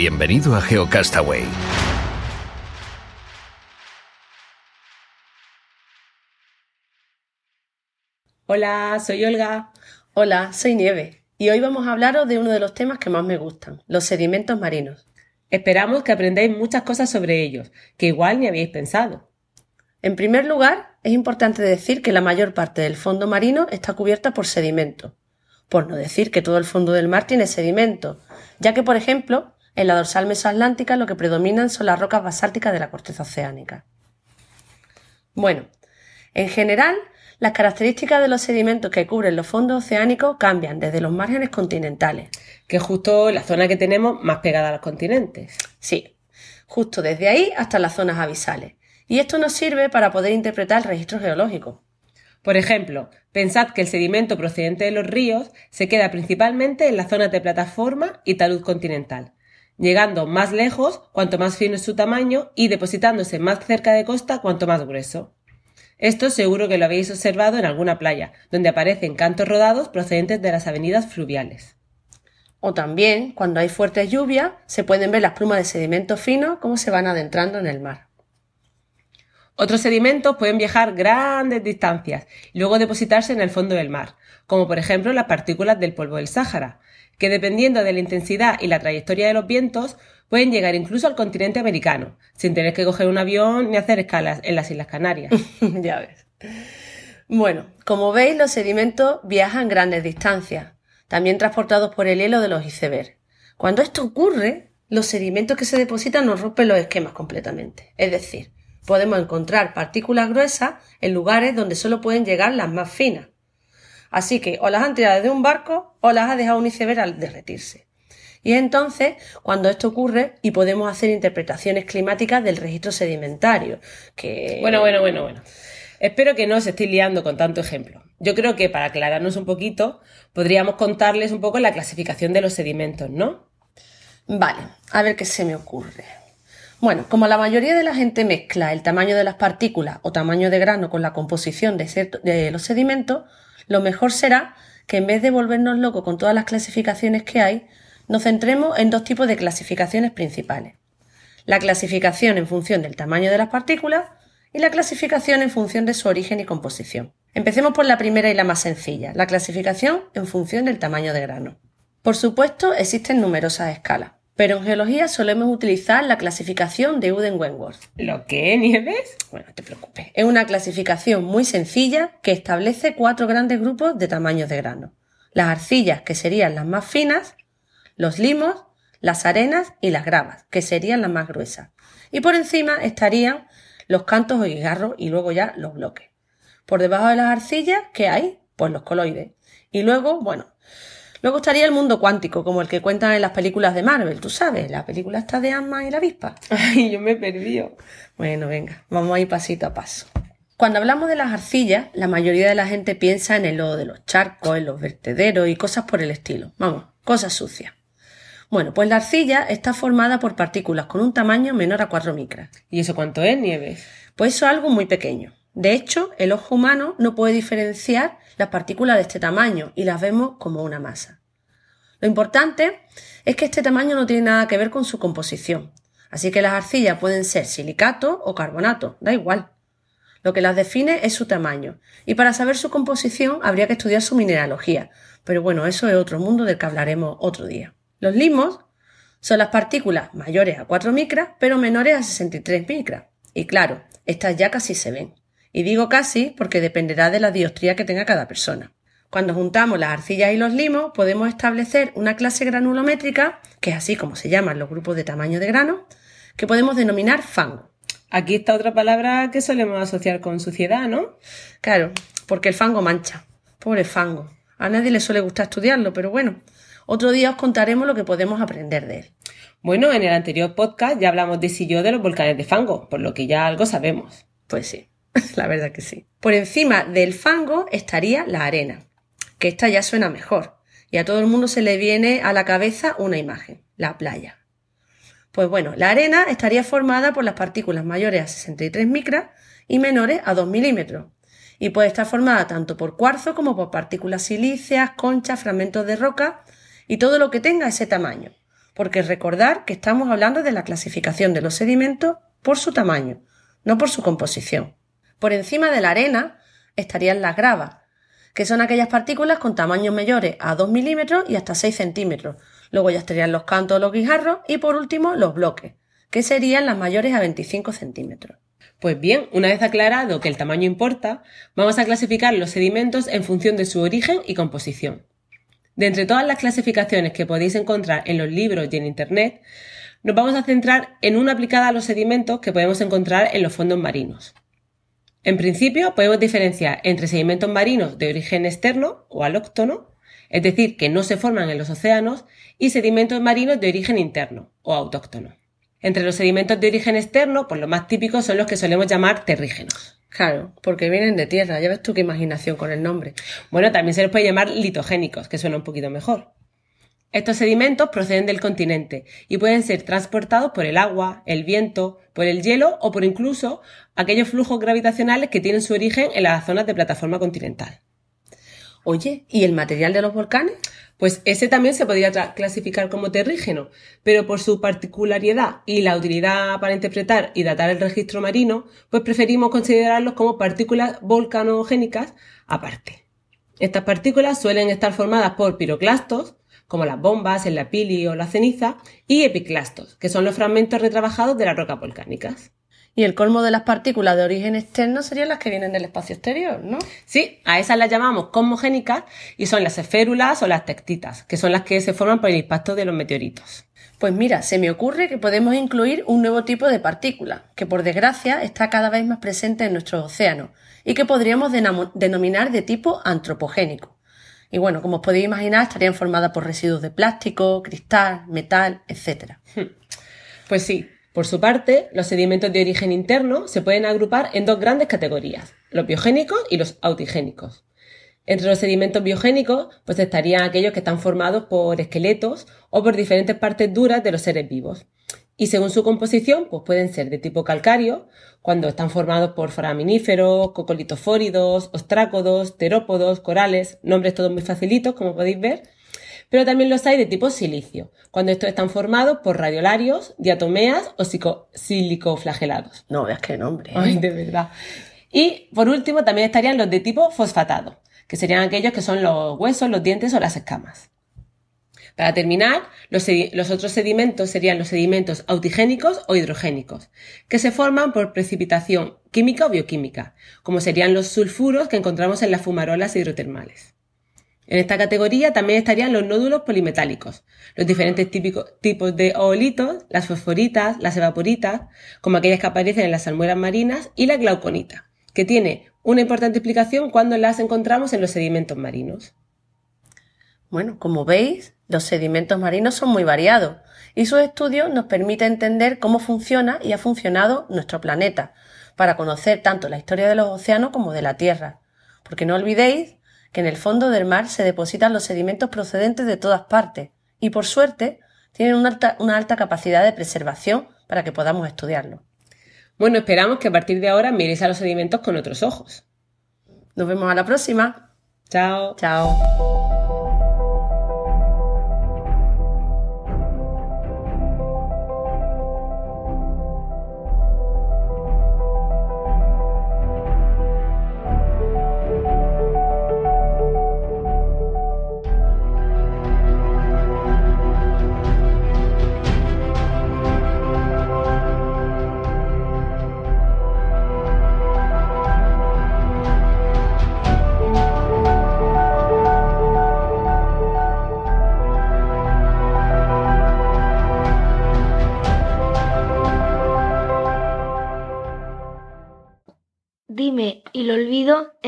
Bienvenido a GeoCastaway. Hola, soy Olga. Hola, soy Nieve. Y hoy vamos a hablaros de uno de los temas que más me gustan, los sedimentos marinos. Esperamos que aprendáis muchas cosas sobre ellos, que igual ni habíais pensado. En primer lugar, es importante decir que la mayor parte del fondo marino está cubierta por sedimento, por no decir que todo el fondo del mar tiene sedimento, ya que, por ejemplo, en la dorsal mesoatlántica lo que predominan son las rocas basálticas de la corteza oceánica. Bueno, en general, las características de los sedimentos que cubren los fondos oceánicos cambian desde los márgenes continentales. Que es justo la zona que tenemos más pegada a los continentes. Sí, justo desde ahí hasta las zonas abisales. Y esto nos sirve para poder interpretar el registro geológico. Por ejemplo, pensad que el sedimento procedente de los ríos se queda principalmente en las zonas de plataforma y talud continental, llegando más lejos cuanto más fino es su tamaño y depositándose más cerca de costa cuanto más grueso. Esto seguro que lo habéis observado en alguna playa, donde aparecen cantos rodados procedentes de las avenidas fluviales. O también, cuando hay fuertes lluvias, se pueden ver las plumas de sedimento fino como se van adentrando en el mar. Otros sedimentos pueden viajar grandes distancias y luego depositarse en el fondo del mar, como por ejemplo las partículas del polvo del Sáhara, que dependiendo de la intensidad y la trayectoria de los vientos, pueden llegar incluso al continente americano, sin tener que coger un avión ni hacer escalas en las Islas Canarias. ya ves. Bueno, como veis, los sedimentos viajan grandes distancias, también transportados por el hielo de los icebergs. Cuando esto ocurre, los sedimentos que se depositan nos rompen los esquemas completamente. Es decir, podemos encontrar partículas gruesas en lugares donde solo pueden llegar las más finas. Así que o las han tirado desde un barco o las ha dejado un iceberg al derretirse. Y es entonces cuando esto ocurre y podemos hacer interpretaciones climáticas del registro sedimentario. Que... Bueno, bueno, bueno, bueno. Espero que no os estéis liando con tanto ejemplo. Yo creo que para aclararnos un poquito, podríamos contarles un poco la clasificación de los sedimentos, ¿no? Vale, a ver qué se me ocurre. Bueno, como la mayoría de la gente mezcla el tamaño de las partículas o tamaño de grano con la composición de, de los sedimentos, lo mejor será que en vez de volvernos locos con todas las clasificaciones que hay, nos centremos en dos tipos de clasificaciones principales. La clasificación en función del tamaño de las partículas y la clasificación en función de su origen y composición. Empecemos por la primera y la más sencilla, la clasificación en función del tamaño de grano. Por supuesto, existen numerosas escalas. Pero en geología solemos utilizar la clasificación de Uden-Wentworth. ¿Lo qué, Nieves? Bueno, no te preocupes. Es una clasificación muy sencilla que establece cuatro grandes grupos de tamaños de grano. Las arcillas, que serían las más finas, los limos, las arenas y las gravas, que serían las más gruesas. Y por encima estarían los cantos o guijarros y luego ya los bloques. Por debajo de las arcillas, ¿qué hay? Pues los coloides. Y luego, bueno, Luego estaría el mundo cuántico, como el que cuentan en las películas de Marvel, tú sabes, la película está de Ant-Man y la avispa. Ay, yo me he perdido. Bueno, venga, vamos a ir pasito a paso. Cuando hablamos de las arcillas, la mayoría de la gente piensa en el lodo de los charcos, en los vertederos y cosas por el estilo. Vamos, cosas sucias. Bueno, pues la arcilla está formada por partículas con un tamaño menor a 4 micras. ¿Y eso cuánto es, Nieves? Pues eso es algo muy pequeño. De hecho, el ojo humano no puede diferenciar las partículas de este tamaño y las vemos como una masa. Lo importante es que este tamaño no tiene nada que ver con su composición, así que las arcillas pueden ser silicato o carbonato, da igual. Lo que las define es su tamaño, y para saber su composición habría que estudiar su mineralogía, pero bueno, eso es otro mundo del que hablaremos otro día. Los limos son las partículas mayores a 4 micras, pero menores a 63 micras. Y claro, estas ya casi se ven. Y digo casi porque dependerá de la diostría que tenga cada persona. Cuando juntamos las arcillas y los limos, podemos establecer una clase granulométrica, que es así como se llaman los grupos de tamaño de grano, que podemos denominar fango. Aquí está otra palabra que solemos asociar con suciedad, ¿no? Claro, porque el fango mancha. Pobre fango. A nadie le suele gustar estudiarlo, pero bueno, otro día os contaremos lo que podemos aprender de él. Bueno, en el anterior podcast ya hablamos de si yo de los volcanes de fango, por lo que ya algo sabemos. Pues sí, la verdad que sí. Por encima del fango estaría la arena, que esta ya suena mejor, y a todo el mundo se le viene a la cabeza una imagen, la playa. Pues bueno, la arena estaría formada por las partículas mayores a 63 micras y menores a 2 milímetros, y puede estar formada tanto por cuarzo como por partículas silíceas, conchas, fragmentos de roca y todo lo que tenga ese tamaño. Porque recordar que estamos hablando de la clasificación de los sedimentos por su tamaño, no por su composición. Por encima de la arena estarían las gravas, que son aquellas partículas con tamaños mayores a 2 milímetros y hasta 6 centímetros. Luego ya estarían los cantos los guijarros y por último los bloques, que serían las mayores a 25 centímetros. Pues bien, una vez aclarado que el tamaño importa, vamos a clasificar los sedimentos en función de su origen y composición. De entre todas las clasificaciones que podéis encontrar en los libros y en Internet, nos vamos a centrar en una aplicada a los sedimentos que podemos encontrar en los fondos marinos. En principio, podemos diferenciar entre sedimentos marinos de origen externo o alóctono, es decir, que no se forman en los océanos, y sedimentos marinos de origen interno o autóctono. Entre los sedimentos de origen externo, pues los más típicos son los que solemos llamar terrígenos. Claro, porque vienen de tierra, ya ves tú qué imaginación con el nombre. Bueno, también se les puede llamar litogénicos, que suena un poquito mejor. Estos sedimentos proceden del continente y pueden ser transportados por el agua, el viento, por el hielo o por incluso aquellos flujos gravitacionales que tienen su origen en las zonas de plataforma continental. Oye, ¿y el material de los volcanes? Pues ese también se podría clasificar como terrígeno, pero por su particularidad y la utilidad para interpretar y datar el registro marino, pues preferimos considerarlos como partículas volcanogénicas aparte. Estas partículas suelen estar formadas por piroclastos, como las bombas, el lapili o la ceniza, y epiclastos, que son los fragmentos retrabajados de las rocas volcánicas. Y el colmo de las partículas de origen externo serían las que vienen del espacio exterior, ¿no? Sí, a esas las llamamos cosmogénicas y son las esférulas o las tectitas, que son las que se forman por el impacto de los meteoritos. Pues mira, se me ocurre que podemos incluir un nuevo tipo de partícula, que por desgracia está cada vez más presente en nuestros océanos y que podríamos denominar de tipo antropogénico. Y bueno, como os podéis imaginar, estarían formadas por residuos de plástico, cristal, metal, etc. Pues sí, por su parte, los sedimentos de origen interno se pueden agrupar en dos grandes categorías, los biogénicos y los autigénicos. Entre los sedimentos biogénicos, pues estarían aquellos que están formados por esqueletos o por diferentes partes duras de los seres vivos. Y según su composición, pues pueden ser de tipo calcáreo, cuando están formados por foraminíferos, cocolitofóridos, ostrácodos, terópodos, corales, nombres todos muy facilitos, como podéis ver, pero también los hay de tipo silicio, cuando estos están formados por radiolarios, diatomeas o silicoflagelados. No veas qué nombre. ¿eh? Ay, de verdad. Y por último también estarían los de tipo fosfatado, que serían aquellos que son los huesos, los dientes o las escamas. Para terminar, los, otros sedimentos serían los sedimentos autigénicos o hidrogénicos, que se forman por precipitación química o bioquímica, como serían los sulfuros que encontramos en las fumarolas hidrotermales. En esta categoría también estarían los nódulos polimetálicos, los diferentes tipos de oolitos, las fosforitas, las evaporitas, como aquellas que aparecen en las salmueras marinas, y la glauconita, que tiene una importante explicación cuando las encontramos en los sedimentos marinos. Bueno, como veis, los sedimentos marinos son muy variados y sus estudios nos permiten entender cómo funciona y ha funcionado nuestro planeta, para conocer tanto la historia de los océanos como de la Tierra. Porque no olvidéis que en el fondo del mar se depositan los sedimentos procedentes de todas partes y por suerte tienen una alta, una alta capacidad de preservación para que podamos estudiarlo. Bueno, esperamos que a partir de ahora miréis a los sedimentos con otros ojos. Nos vemos a la próxima. Chao. Chao.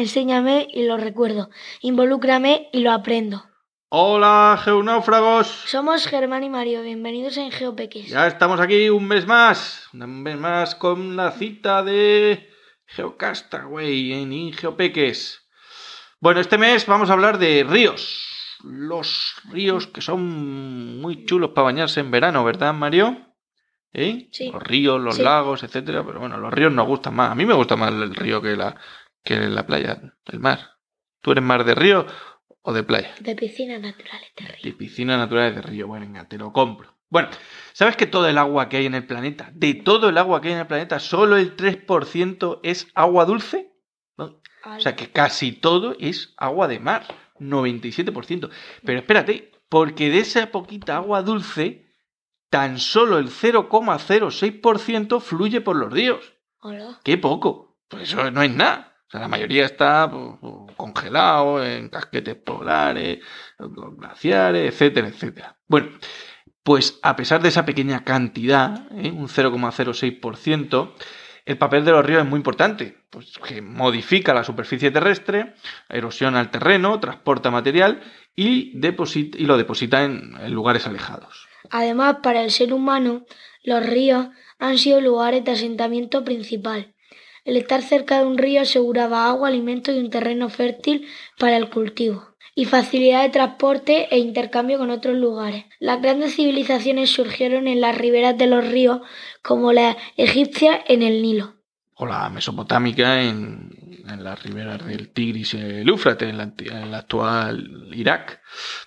Enséñame y lo recuerdo, involúcrame y lo aprendo. Hola, geonáufragos. Somos Germán y Mario, bienvenidos a Geopeques. Ya estamos aquí un mes más, un mes más con la cita de Geocastaway en Ingeopeques. Bueno, este mes vamos a hablar de ríos. Los ríos que son muy chulos para bañarse en verano, ¿verdad, Mario? ¿Eh? Sí. Los ríos, los Sí. lagos, etcétera. Pero bueno, los ríos nos gustan más. A mí me gusta más el río que la, que la playa, el mar. ¿Tú eres más de río o de playa? De piscinas naturales de río. De piscinas naturales de río. Bueno, venga, te lo compro. Bueno, ¿sabes que todo el agua que hay en el planeta, de todo el agua que hay en el planeta, solo el 3% es agua dulce? ¿No? O sea que casi todo es agua de mar, 97%. Pero espérate, porque de esa poquita agua dulce, tan solo el 0,06% fluye por los ríos. ¡Qué poco! Pues eso no es nada. La mayoría está pues, pues, congelado en casquetes polares, glaciares, etcétera, etcétera. Bueno, pues a pesar de esa pequeña cantidad, ¿eh? un 0,06%, el papel de los ríos es muy importante, pues que modifica la superficie terrestre, erosiona el terreno, transporta material y, deposit- y lo deposita en lugares alejados. Además, para el ser humano, los ríos han sido lugares de asentamiento principal. El estar cerca de un río aseguraba agua, alimento y un terreno fértil para el cultivo, y facilidad de transporte e intercambio con otros lugares. Las grandes civilizaciones surgieron en las riberas de los ríos, como la egipcia en el Nilo. o la mesopotámica en, en las riberas del Tigris y el Éufrates, en, la en el actual Irak.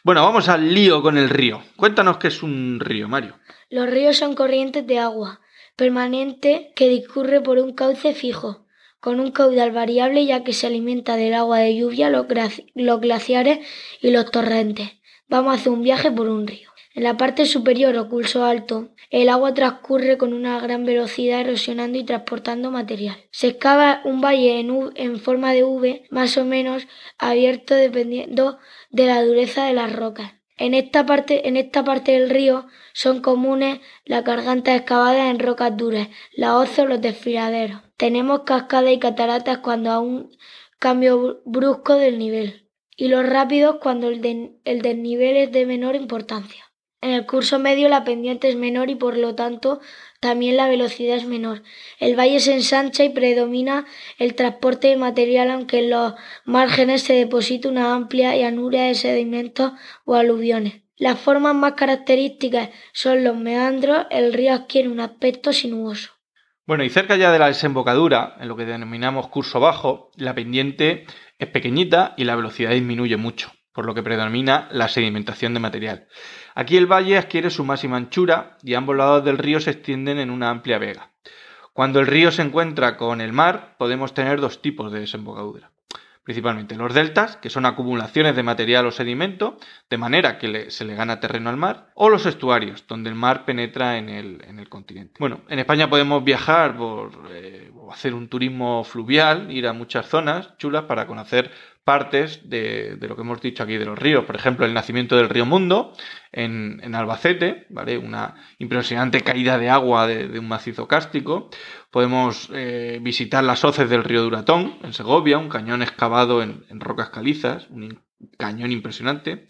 Bueno, vamos al lío con el río. Cuéntanos qué es un río, Mario. Los ríos son corrientes de agua permanente que discurre por un cauce fijo, con un caudal variable ya que se alimenta del agua de lluvia, los, glaci- los glaciares y los torrentes. Vamos a hacer un viaje por un río. En la parte superior o curso alto, el agua transcurre con una gran velocidad erosionando y transportando material. Se excava un valle en forma de V, más o menos abierto dependiendo de la dureza de las rocas. En esta parte, en esta parte del río son comunes las gargantas excavadas en rocas duras, las hoces o los desfiladeros. Tenemos cascadas y cataratas cuando hay un cambio br- brusco del nivel y los rápidos cuando el desnivel es de menor importancia. En el curso medio la pendiente es menor y por lo tanto también la velocidad es menor. El valle se ensancha y predomina el transporte de material aunque en los márgenes se deposita una amplia llanura de sedimentos o aluviones. Las formas más características son los meandros, el río adquiere un aspecto sinuoso. Bueno, y cerca ya de la desembocadura, en lo que denominamos curso bajo, la pendiente es pequeñita y la velocidad disminuye mucho, por lo que predomina la sedimentación de material. Aquí el valle adquiere su máxima anchura y ambos lados del río se extienden en una amplia vega. Cuando el río se encuentra con el mar, podemos tener dos tipos de desembocadura. Principalmente los deltas, que son acumulaciones de material o sedimento, de manera que se le gana terreno al mar, o los estuarios, donde el mar penetra en el, en el continente. Bueno, en España podemos viajar por eh, hacer un turismo fluvial, ir a muchas zonas chulas para conocer partes de, de lo que hemos dicho aquí de los ríos. Por ejemplo, el nacimiento del río Mundo en, en Albacete, ¿vale? Una impresionante caída de agua de, un macizo cástico. Podemos eh, visitar las hoces del río Duratón en Segovia, un cañón excavado en, en rocas calizas, un cañón impresionante.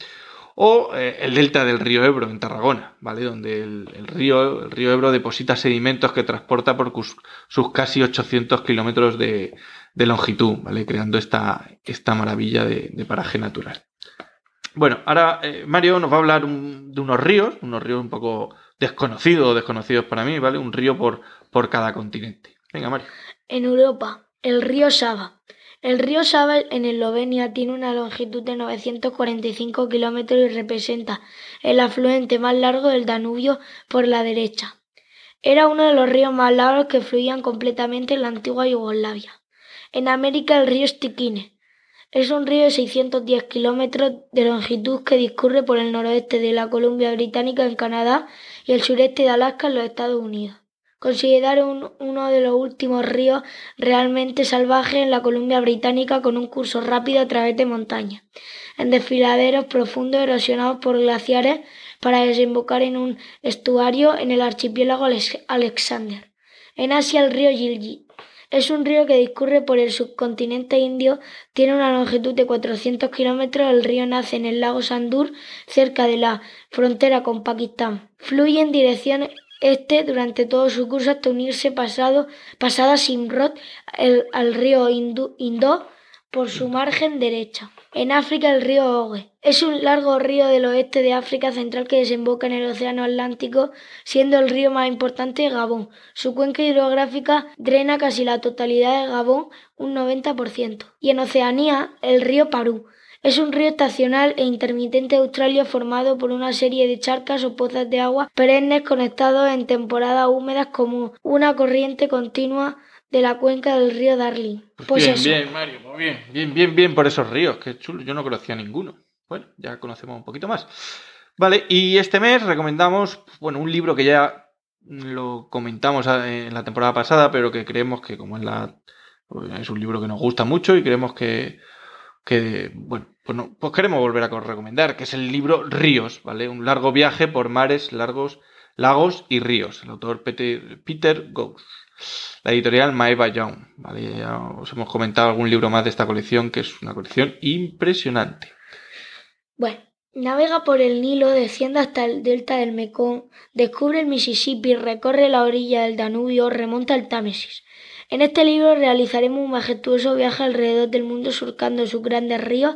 O eh, el delta del río Ebro en Tarragona, ¿vale? Donde el, el río, el río Ebro deposita sedimentos que transporta por sus casi 800 kilómetros de, de longitud, ¿vale? Creando esta, esta maravilla de, paraje natural. Bueno, ahora eh, Mario nos va a hablar de unos ríos, unos ríos un poco desconocidos desconocidos para mí, ¿vale? Un río por, por cada continente. Venga, Mario. En Europa, el río Sava. El río Sava en Eslovenia tiene una longitud de 945 kilómetros y representa el afluente más largo del Danubio por la derecha. Era uno de los ríos más largos que fluían completamente en la antigua Yugoslavia. En América, el río Stiquine. Es un río de 610 kilómetros de longitud que discurre por el noroeste de la Columbia Británica en Canadá y el sureste de Alaska en los Estados Unidos. Considerado un- uno de los últimos ríos realmente salvajes en la Columbia Británica con un curso rápido a través de montañas, en desfiladeros profundos erosionados por glaciares para desembocar en un estuario en el archipiélago Alex- Alexander. En Asia el río Gilgit Es un río que discurre por el subcontinente indio, tiene una longitud de 400 kilómetros. El río nace en el lago Sandur, cerca de la frontera con Pakistán. Fluye en dirección este durante todo su curso hasta unirse pasado, pasada Simrod al río Indo por su margen derecha. En África el río Oge es un largo río del oeste de África Central que desemboca en el Océano Atlántico, siendo el río más importante de Gabón. Su cuenca hidrográfica drena casi la totalidad de Gabón, un 90%. Y en Oceanía el río Parú es un río estacional e intermitente de Australia formado por una serie de charcas o pozas de agua perennes conectados en temporadas húmedas como una corriente continua de la cuenca del río Darling. Pues, Pues bien, eso. bien, Mario, muy bien, bien, bien, bien por esos ríos, qué chulo, yo no conocía ninguno. Bueno, ya conocemos un poquito más. Vale, y este mes recomendamos, bueno, un libro que ya lo comentamos eh, en la temporada pasada, pero que creemos que como es la es un libro que nos gusta mucho y creemos que, que bueno, pues, no, pues queremos volver a recomendar, que es el libro Ríos, ¿vale? Un largo viaje por mares largos, lagos y ríos. El autor Peter, Peter. La editorial Maeva Young, ¿vale? Ya os hemos comentado algún libro más de esta colección, que es una colección impresionante. Bueno, navega por el Nilo, desciende hasta el delta del Mekong, descubre el Mississippi, recorre la orilla del Danubio, remonta el Támesis. En este libro realizaremos un majestuoso viaje alrededor del mundo surcando sus grandes ríos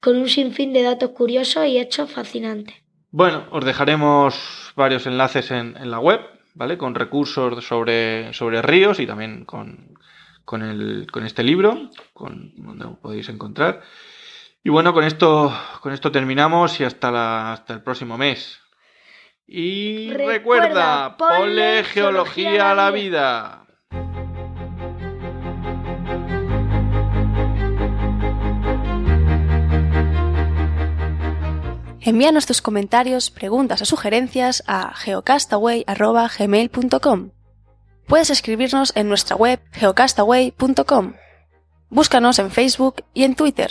con un sinfín de datos curiosos y hechos fascinantes. Bueno, os dejaremos varios enlaces en, en la web, ¿vale? Con recursos sobre, sobre ríos y también con, con, el, con este libro, con, donde lo podéis encontrar. Y bueno, con esto, con esto terminamos y hasta, la, hasta el próximo mes. Y Recuerda, recuerda, ponle ponle geología a la vida. Envíanos tus comentarios, preguntas o sugerencias a geocastaway.gmail.com. Puedes escribirnos en nuestra web geocastaway.com. Búscanos en Facebook y en Twitter.